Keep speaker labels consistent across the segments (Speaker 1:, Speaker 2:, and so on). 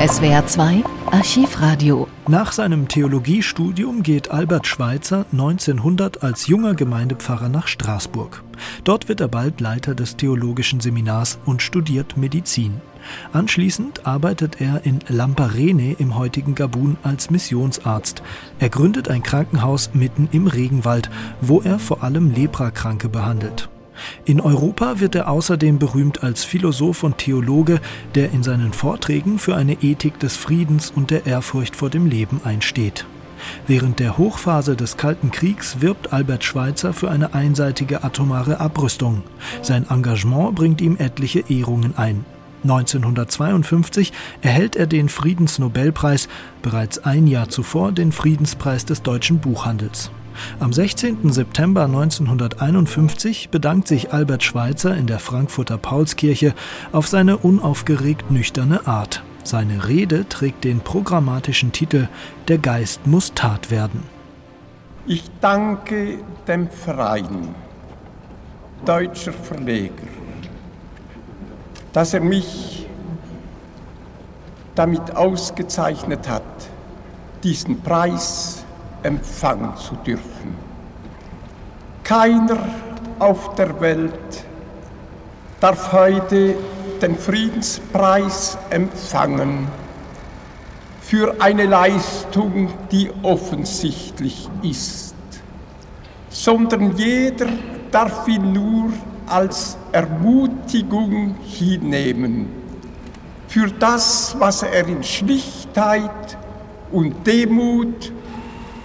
Speaker 1: SWR 2 Archivradio.
Speaker 2: Nach seinem Theologiestudium geht Albert Schweitzer 1900 als junger Gemeindepfarrer nach Straßburg. Dort wird er bald Leiter des theologischen Seminars und studiert Medizin. Anschließend arbeitet er in Lamparene im heutigen Gabun als Missionsarzt. Er gründet ein Krankenhaus mitten im Regenwald, wo er vor allem Leprakranke behandelt. In Europa wird er außerdem berühmt als Philosoph und Theologe, der in seinen Vorträgen für eine Ethik des Friedens und der Ehrfurcht vor dem Leben einsteht. Während der Hochphase des Kalten Kriegs wirbt Albert Schweitzer für eine einseitige atomare Abrüstung. Sein Engagement bringt ihm etliche Ehrungen ein. 1952 erhält er den Friedensnobelpreis, bereits ein Jahr zuvor den Friedenspreis des deutschen Buchhandels. Am 16. September 1951 bedankt sich Albert Schweitzer in der Frankfurter Paulskirche auf seine unaufgeregt nüchterne Art. Seine Rede trägt den programmatischen Titel Der Geist muss Tat werden.
Speaker 3: Ich danke dem Verein Deutscher Verleger dass er mich damit ausgezeichnet hat, diesen Preis empfangen zu dürfen. Keiner auf der Welt darf heute den Friedenspreis empfangen für eine Leistung, die offensichtlich ist, sondern jeder darf ihn nur als Ermutigung hinnehmen für das, was er in Schlichtheit und Demut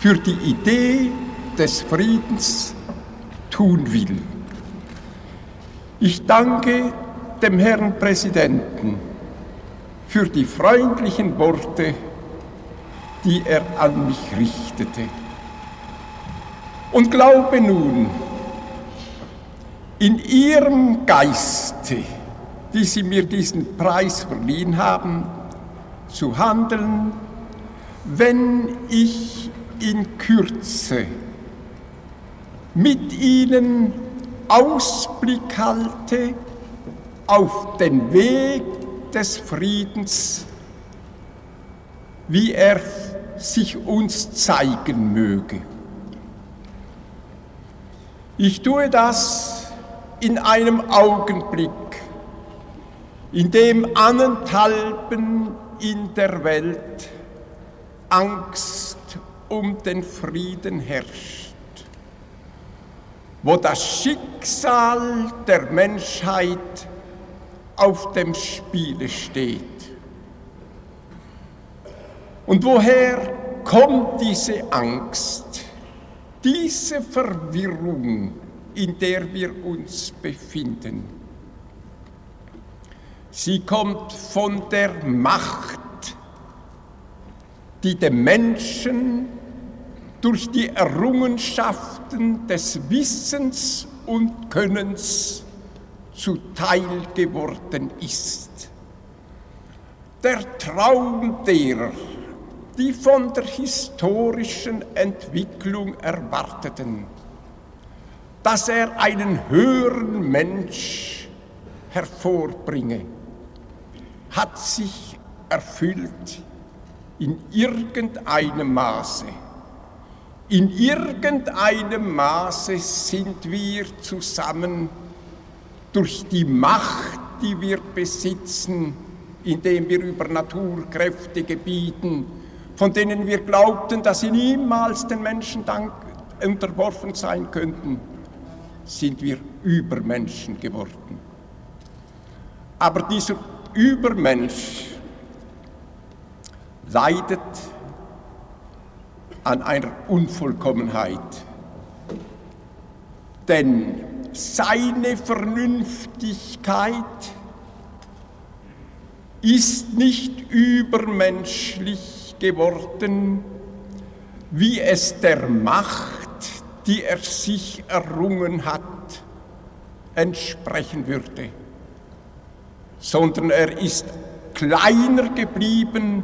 Speaker 3: für die Idee des Friedens tun will. Ich danke dem Herrn Präsidenten für die freundlichen Worte, die er an mich richtete. Und glaube nun, in ihrem Geiste, die sie mir diesen Preis verliehen haben, zu handeln, wenn ich in Kürze mit ihnen Ausblick halte auf den Weg des Friedens, wie er sich uns zeigen möge. Ich tue das in einem Augenblick, in dem annenthalben in der Welt Angst um den Frieden herrscht, wo das Schicksal der Menschheit auf dem Spiele steht. Und woher kommt diese Angst, diese Verwirrung, in der wir uns befinden. Sie kommt von der Macht, die dem Menschen durch die Errungenschaften des Wissens und Könnens zuteil geworden ist. Der Traum derer, die von der historischen Entwicklung erwarteten, dass er einen höheren Mensch hervorbringe, hat sich erfüllt in irgendeinem Maße. In irgendeinem Maße sind wir zusammen durch die Macht, die wir besitzen, indem wir über Naturkräfte gebieten, von denen wir glaubten, dass sie niemals den Menschen unterworfen sein könnten, sind wir Übermenschen geworden. Aber dieser Übermensch leidet an einer Unvollkommenheit, denn seine Vernünftigkeit ist nicht übermenschlich geworden, wie es der Macht die er sich errungen hat, entsprechen würde, sondern er ist kleiner geblieben,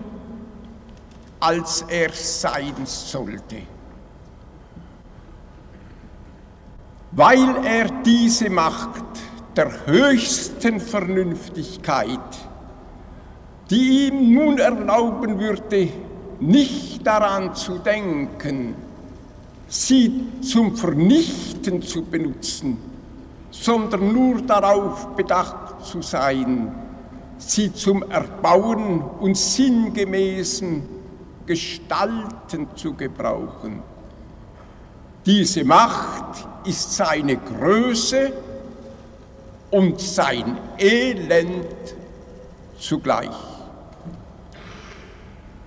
Speaker 3: als er sein sollte. Weil er diese Macht der höchsten Vernünftigkeit, die ihm nun erlauben würde, nicht daran zu denken, sie zum Vernichten zu benutzen, sondern nur darauf bedacht zu sein, sie zum Erbauen und sinngemäßen Gestalten zu gebrauchen. Diese Macht ist seine Größe und sein Elend zugleich.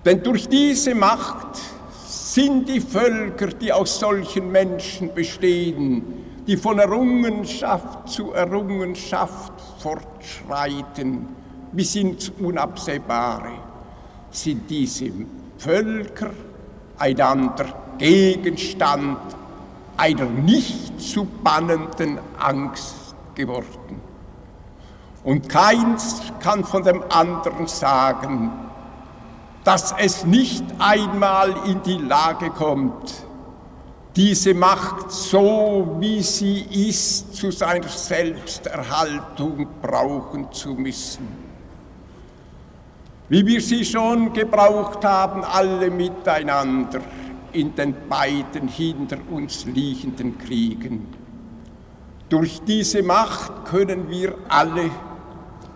Speaker 3: Denn durch diese Macht sind die Völker, die aus solchen Menschen bestehen, die von Errungenschaft zu Errungenschaft fortschreiten, bis ins Unabsehbare, sind diese Völker einander Gegenstand einer nicht zu bannenden Angst geworden. Und keins kann von dem anderen sagen, dass es nicht einmal in die Lage kommt, diese Macht so wie sie ist zu seiner Selbsterhaltung brauchen zu müssen. Wie wir sie schon gebraucht haben, alle miteinander in den beiden hinter uns liegenden Kriegen. Durch diese Macht können wir alle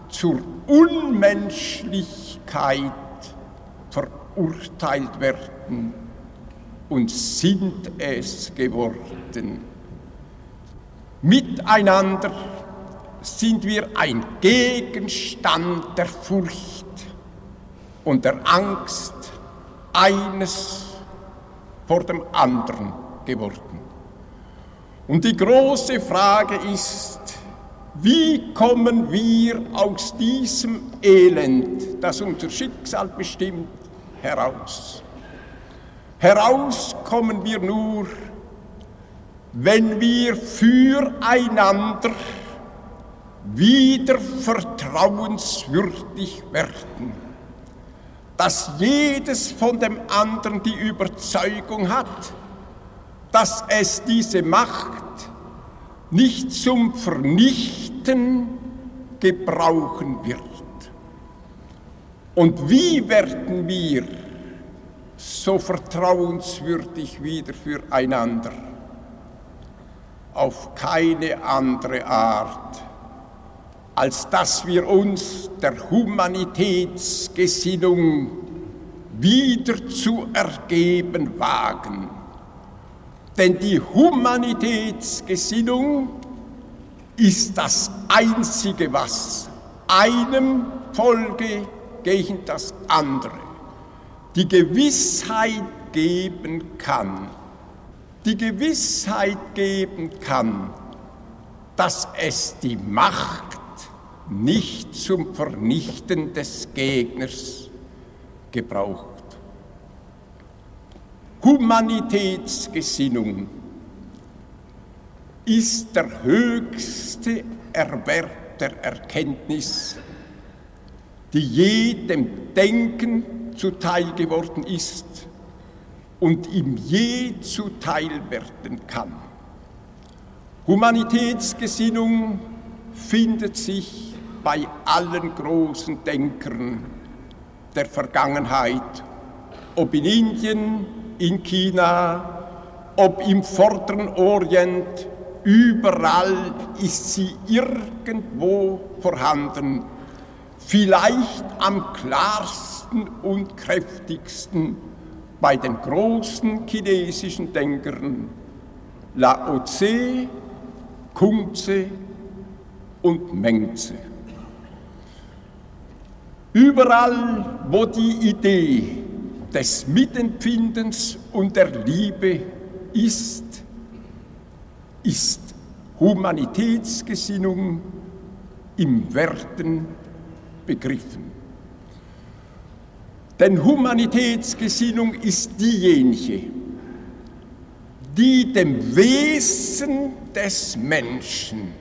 Speaker 3: zur Unmenschlichkeit verurteilt werden und sind es geworden. Miteinander sind wir ein Gegenstand der Furcht und der Angst eines vor dem anderen geworden. Und die große Frage ist, wie kommen wir aus diesem Elend, das unser Schicksal bestimmt, heraus? Heraus kommen wir nur, wenn wir füreinander wieder vertrauenswürdig werden, dass jedes von dem anderen die Überzeugung hat, dass es diese Macht nicht zum Vernichten gebrauchen wird. Und wie werden wir so vertrauenswürdig wieder füreinander. Auf keine andere Art, als dass wir uns der Humanitätsgesinnung wieder zu ergeben wagen. Denn die Humanitätsgesinnung ist das Einzige, was einem Folge gegen das andere die Gewissheit geben kann, die Gewissheit geben kann, dass es die Macht nicht zum Vernichten des Gegners gebraucht. Humanitätsgesinnung ist der höchste Erwerb der Erkenntnis, die jedem Denken zuteil geworden ist und ihm je zuteil werden kann. Humanitätsgesinnung findet sich bei allen großen Denkern der Vergangenheit, ob in Indien, in China, ob im vorderen Orient, überall ist sie irgendwo vorhanden, vielleicht am klarsten und kräftigsten bei den großen chinesischen Denkern Lao Tse, Kung Tse und Meng Tse. Überall, wo die Idee des Mitempfindens und der Liebe ist, ist Humanitätsgesinnung im Werden begriffen. Denn Humanitätsgesinnung ist diejenige, die dem Wesen des Menschen,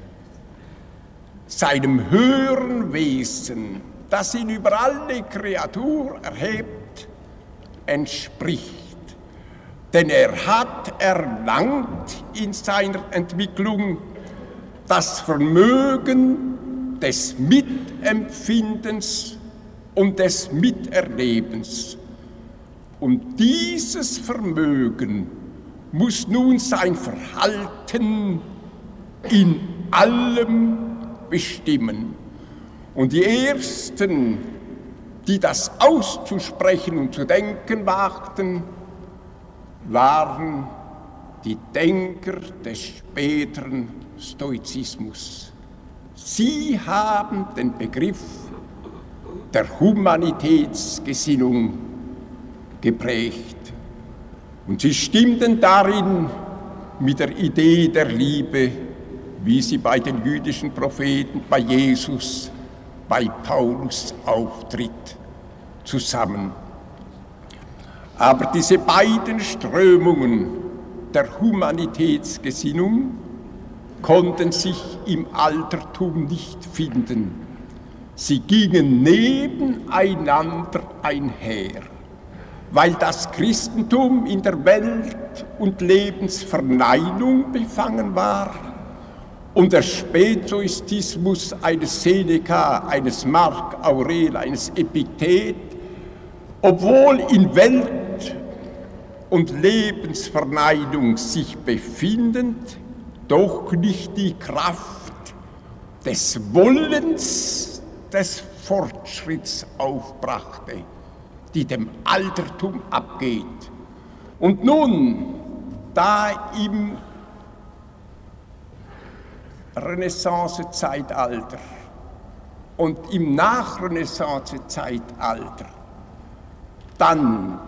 Speaker 3: seinem höheren Wesen, das ihn über alle Kreatur erhebt, entspricht. Denn er hat erlangt in seiner Entwicklung das Vermögen des Mitempfindens und des Miterlebens. Und dieses Vermögen muss nun sein Verhalten in allem bestimmen. Und die Ersten, die das auszusprechen und zu denken wagten, waren die Denker des späteren Stoizismus. Sie haben den Begriff der Humanitätsgesinnung geprägt. Und sie stimmten darin mit der Idee der Liebe, wie sie bei den jüdischen Propheten, bei Jesus, bei Paulus auftritt, zusammen. Aber diese beiden Strömungen der Humanitätsgesinnung konnten sich im Altertum nicht finden. Sie gingen nebeneinander einher, weil das Christentum in der Welt- und Lebensverneinung befangen war und der Spätzoistismus eines Seneca, eines Marc Aurel, eines Epiktet, obwohl in Welt- und Lebensverneinung sich befindend, doch nicht die Kraft des Wollens des Fortschritts aufbrachte, die dem Altertum abgeht. Und nun, da im Renaissance-Zeitalter und im Nachrenaissance-Zeitalter dann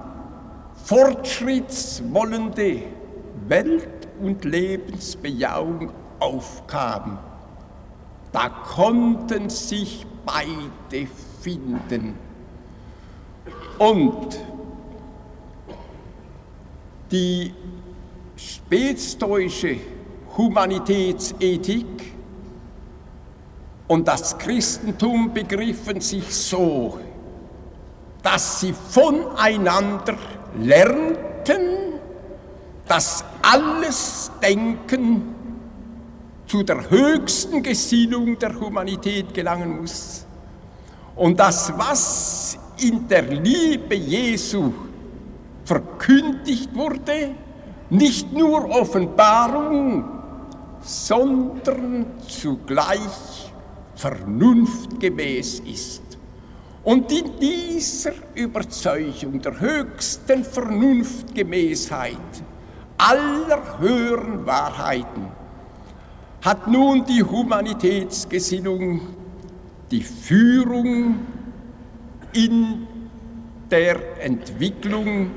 Speaker 3: fortschrittswollende Welt- und Lebensbejahung aufkam, da konnten sich beide finden. Und die spätstoische Humanitätsethik und das Christentum begriffen sich so, dass sie voneinander lernten, dass alles Denken zu der höchsten Gesinnung der Humanität gelangen muss. Und das, was in der Liebe Jesu verkündigt wurde, nicht nur Offenbarung, sondern zugleich vernunftgemäß ist. Und in dieser Überzeugung der höchsten Vernunftgemäßheit aller höheren Wahrheiten hat nun die Humanitätsgesinnung die Führung in der Entwicklung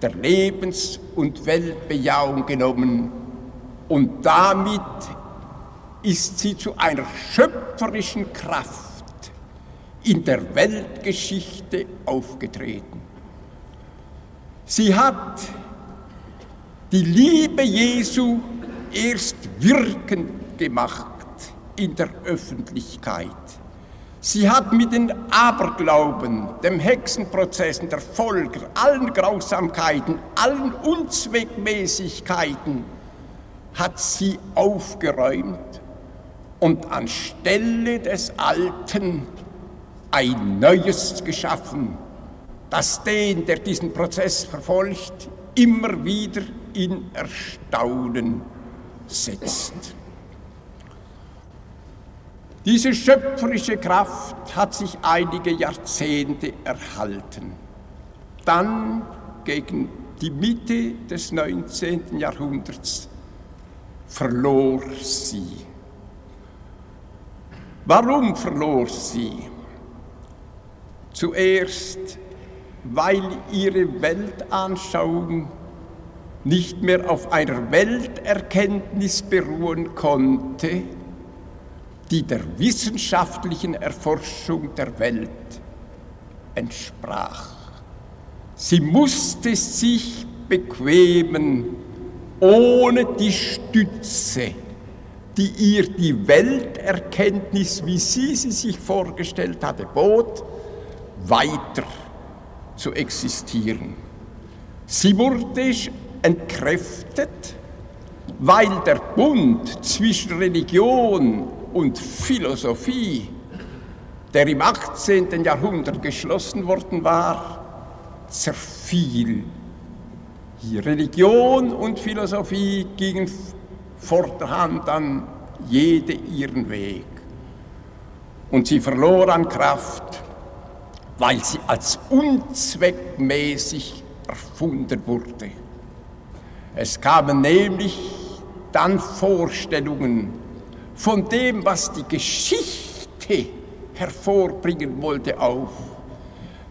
Speaker 3: der Lebens- und Weltbejahung genommen und damit ist sie zu einer schöpferischen Kraft in der Weltgeschichte aufgetreten. Sie hat die Liebe Jesu erst wirkend gemacht in der Öffentlichkeit. Sie hat mit den Aberglauben, dem Hexenprozessen der Folger, allen Grausamkeiten, allen Unzweckmäßigkeiten, hat sie aufgeräumt und anstelle des Alten ein Neues geschaffen, das den, der diesen Prozess verfolgt, immer wieder in Erstaunen setzt. Diese schöpferische Kraft hat sich einige Jahrzehnte erhalten. Dann gegen die Mitte des 19. Jahrhunderts verlor sie. Warum verlor sie? Zuerst, weil ihre Weltanschauung nicht mehr auf einer Welterkenntnis beruhen konnte, die der wissenschaftlichen Erforschung der Welt entsprach. Sie musste sich bequemen ohne die Stütze, die ihr die Welterkenntnis, wie sie sie sich vorgestellt hatte, bot, weiter zu existieren. Sie wurde entkräftet, weil der Bund zwischen Religion und Philosophie der im 18. Jahrhundert geschlossen worden war, zerfiel. Die Religion und Philosophie gingen vorderhand an jede ihren Weg. Und sie verlor an Kraft, weil sie als unzweckmäßig erfunden wurde. Es kamen nämlich dann Vorstellungen von dem, was die Geschichte hervorbringen wollte, auf,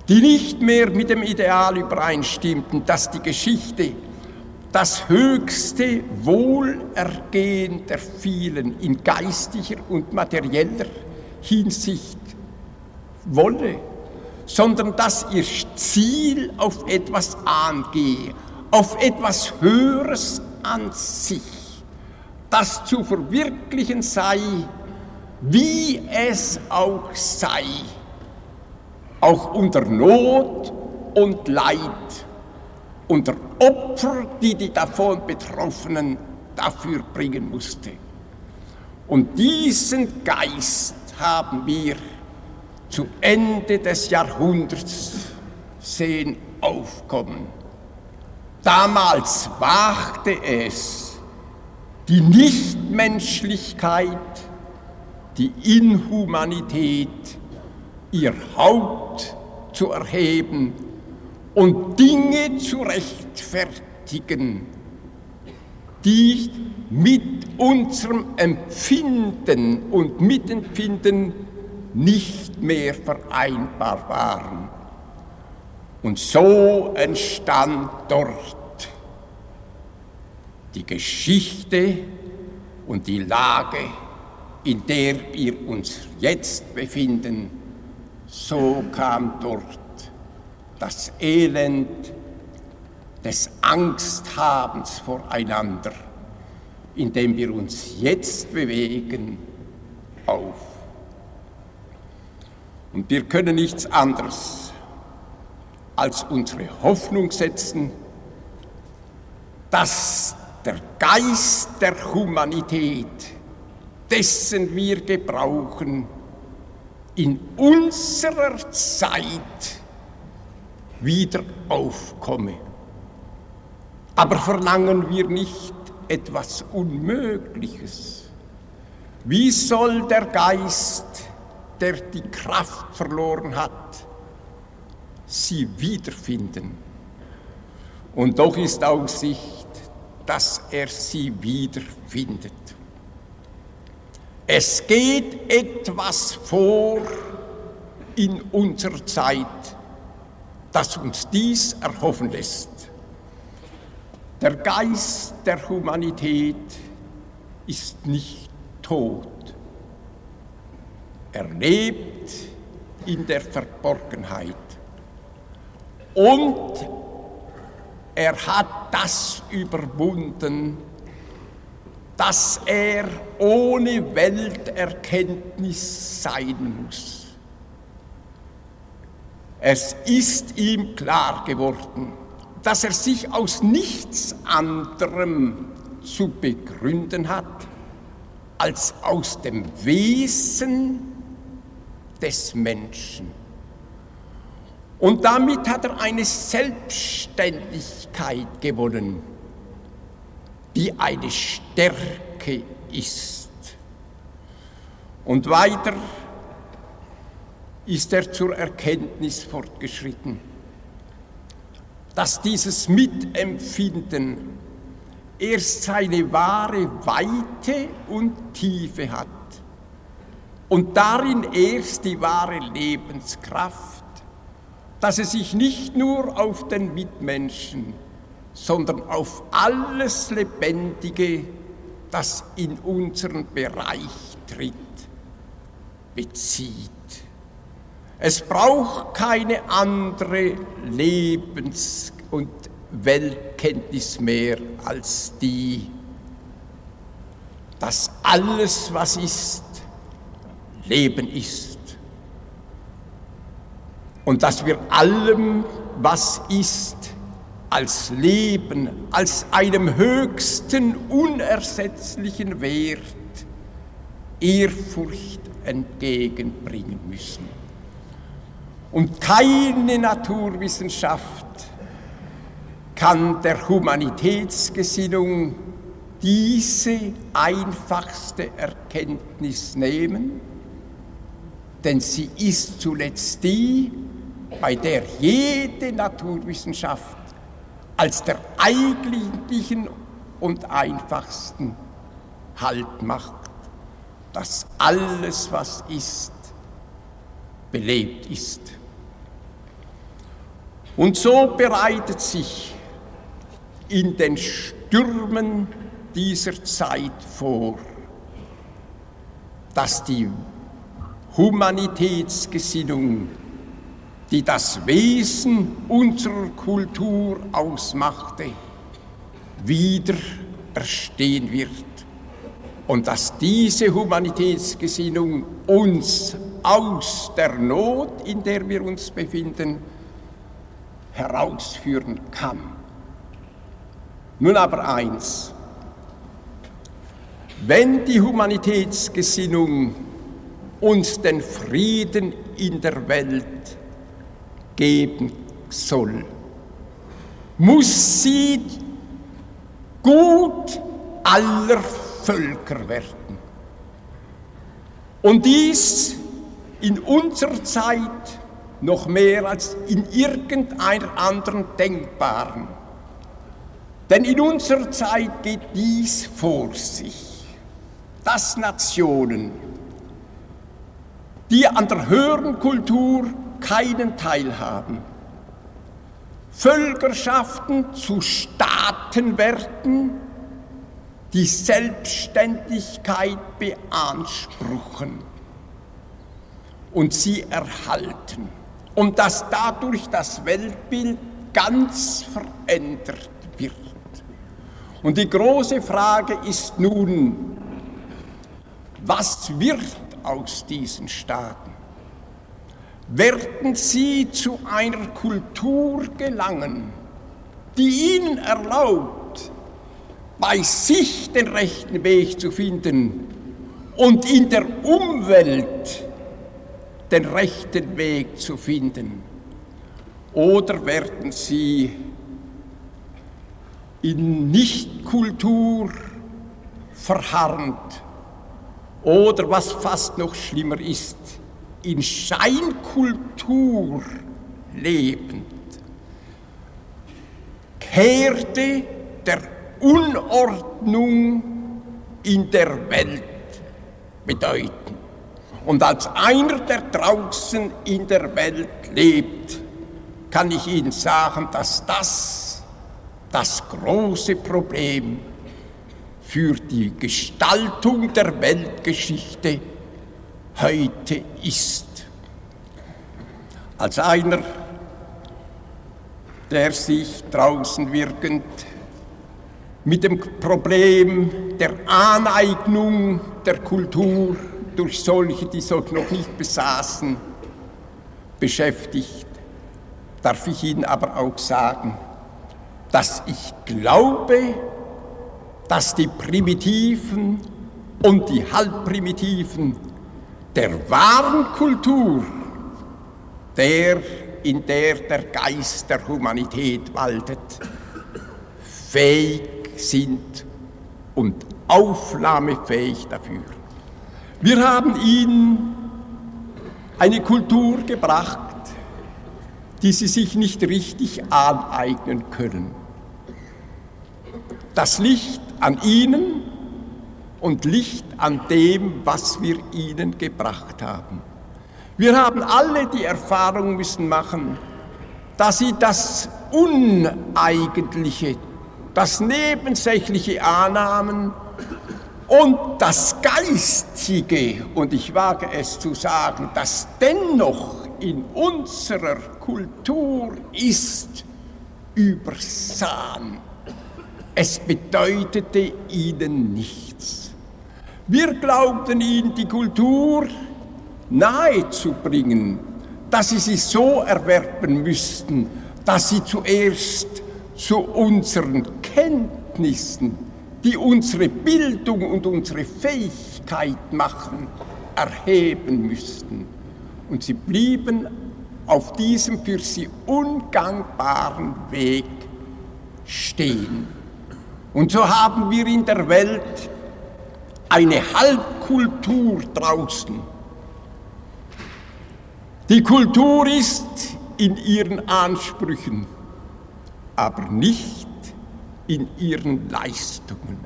Speaker 3: die nicht mehr mit dem Ideal übereinstimmten, dass die Geschichte das höchste Wohlergehen der vielen in geistiger und materieller Hinsicht wolle, sondern dass ihr Ziel auf etwas angehe, auf etwas Höheres an sich, das zu verwirklichen sei, wie es auch sei, auch unter Not und Leid, unter Opfer, die die davon Betroffenen dafür bringen musste. Und diesen Geist haben wir zu Ende des Jahrhunderts sehen aufkommen. Damals wagte es die Nichtmenschlichkeit, die Inhumanität, ihr Haupt zu erheben und Dinge zu rechtfertigen, die mit unserem Empfinden und Mitempfinden nicht mehr vereinbar waren. Und so entstand dort die Geschichte und die Lage, in der wir uns jetzt befinden. So kam dort das Elend des Angsthabens voreinander, in dem wir uns jetzt bewegen, auf. Und wir können nichts anderes als unsere Hoffnung setzen, dass der Geist der Humanität, dessen wir gebrauchen, in unserer Zeit wieder aufkomme. Aber verlangen wir nicht etwas Unmögliches. Wie soll der Geist, der die Kraft verloren hat, sie wiederfinden? Und doch ist Aussicht, dass er sie wiederfindet. Es geht etwas vor in unserer Zeit, das uns dies erhoffen lässt. Der Geist der Humanität ist nicht tot. Er lebt in der Verborgenheit. Und er hat das überwunden, dass er ohne Welterkenntnis sein muss. Es ist ihm klar geworden, dass er sich aus nichts anderem zu begründen hat, als aus dem Wesen des Menschen. Und damit hat er eine Selbstständigkeit gewonnen, die eine Stärke ist. Und weiter ist er zur Erkenntnis fortgeschritten, dass dieses Mitempfinden erst seine wahre Weite und Tiefe hat und darin erst die wahre Lebenskraft, dass es sich nicht nur auf den Mitmenschen, sondern auf alles Lebendige, das in unseren Bereich tritt, bezieht. Es braucht keine andere Lebens- und Weltkenntnis mehr als die, dass alles, was ist, Leben ist. Und dass wir allem, was ist, als Leben, als einem höchsten, unersetzlichen Wert Ehrfurcht entgegenbringen müssen. Und keine Naturwissenschaft kann der Humanitätsgesinnung diese einfachste Erkenntnis nehmen, denn sie ist zuletzt die, bei der jede Naturwissenschaft als der eigentlichen und einfachsten Halt macht, dass alles, was ist, belebt ist. Und so bereitet sich in den Stürmen dieser Zeit vor, dass die Humanitätsgesinnung, die das Wesen unserer Kultur ausmachte, wieder erstehen wird und dass diese Humanitätsgesinnung uns aus der Not, in der wir uns befinden, herausführen kann. Nun aber eins, wenn die Humanitätsgesinnung uns den Frieden in der Welt geben soll, muss sie gut aller Völker werden. Und dies in unserer Zeit noch mehr als in irgendeiner anderen denkbaren. Denn in unserer Zeit geht dies vor sich, dass Nationen, die an der höheren Kultur keinen Teil haben, Völkerschaften zu Staaten werden, die Selbstständigkeit beanspruchen und sie erhalten und dass dadurch das Weltbild ganz verändert wird. Und die große Frage ist nun, was wird aus diesen Staaten? Werden sie zu einer Kultur gelangen, die ihnen erlaubt, bei sich den rechten Weg zu finden und in der Umwelt den rechten Weg zu finden? Oder werden sie in Nichtkultur verharrend oder was fast noch schlimmer ist, in Scheinkultur lebend? Herde der Unordnung in der Welt bedeuten. Und als einer, der draußen in der Welt lebt, kann ich Ihnen sagen, dass das das große Problem für die Gestaltung der Weltgeschichte heute ist. Als einer, der sich draußen wirkend mit dem Problem der Aneignung der Kultur durch solche, die es noch nicht besaßen, beschäftigt, darf ich Ihnen aber auch sagen, dass ich glaube, dass die Primitiven und die Halbprimitiven der wahren Kultur, der, in der der Geist der Humanität waltet, fähig sind und aufnahmefähig dafür. Wir haben ihnen eine Kultur gebracht, die sie sich nicht richtig aneignen können. Das Licht an ihnen und Licht an dem, was wir ihnen gebracht haben. Wir haben alle die Erfahrung müssen machen, dass sie das Uneigentliche, das Nebensächliche annahmen und das Geistige, und ich wage es zu sagen, das dennoch in unserer Kultur ist, übersahen. Es bedeutete ihnen nichts. Wir glaubten ihnen die Kultur nahezubringen, dass sie sie so erwerben müssten, dass sie zuerst zu unseren Kenntnissen die unsere Bildung und unsere Fähigkeit machen, erheben müssten. Und sie blieben auf diesem für sie ungangbaren Weg stehen. Und so haben wir in der Welt eine Halbkultur draußen. Die Kultur ist in ihren Ansprüchen, aber nicht in ihren Leistungen.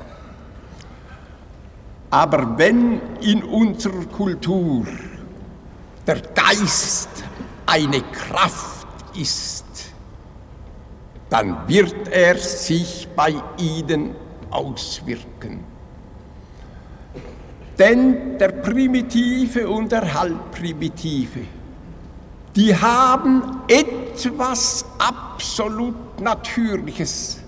Speaker 3: Aber wenn in unserer Kultur der Geist eine Kraft ist, dann wird er sich bei ihnen auswirken. Denn der Primitive und der Halbprimitive, die haben etwas absolut Natürliches,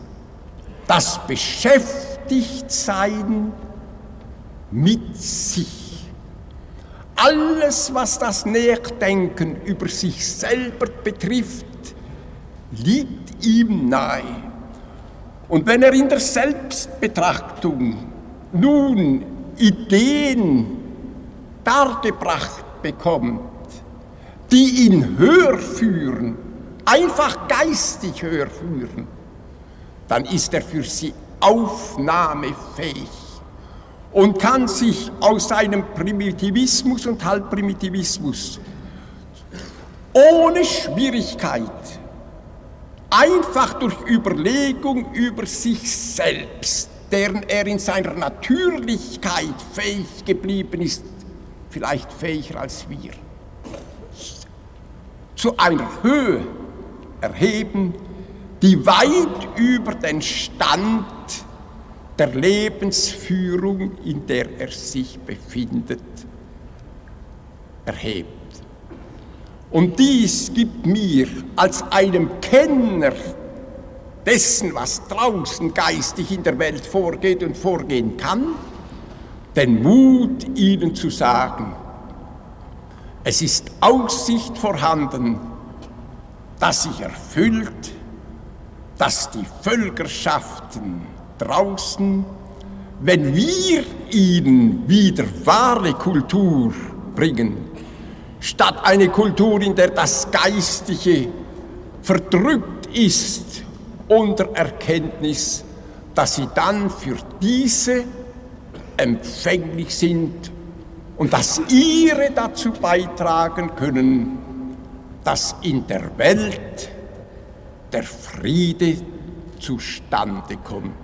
Speaker 3: das Beschäftigtsein mit sich. Alles, was das Nachdenken über sich selber betrifft, liegt ihm nahe. Und wenn er in der Selbstbetrachtung nun Ideen dargebracht bekommt, die ihn höher führen, einfach geistig höher führen, dann ist er für sie aufnahmefähig und kann sich aus seinem Primitivismus und Halbprimitivismus ohne Schwierigkeit einfach durch Überlegung über sich selbst, deren er in seiner Natürlichkeit fähig geblieben ist, vielleicht fähiger als wir, zu einer Höhe erheben, die weit über den Stand der Lebensführung, in der er sich befindet, erhebt. Und dies gibt mir als einem Kenner dessen, was draußen geistig in der Welt vorgeht und vorgehen kann, den Mut, ihnen zu sagen, es ist Aussicht vorhanden, dass sich erfüllt, dass die Völkerschaften draußen, wenn wir ihnen wieder wahre Kultur bringen, statt eine Kultur, in der das Geistige verdrückt ist unter Erkenntnis, dass sie dann für diese empfänglich sind und dass ihre dazu beitragen können, dass in der Welt der Friede zustande kommt.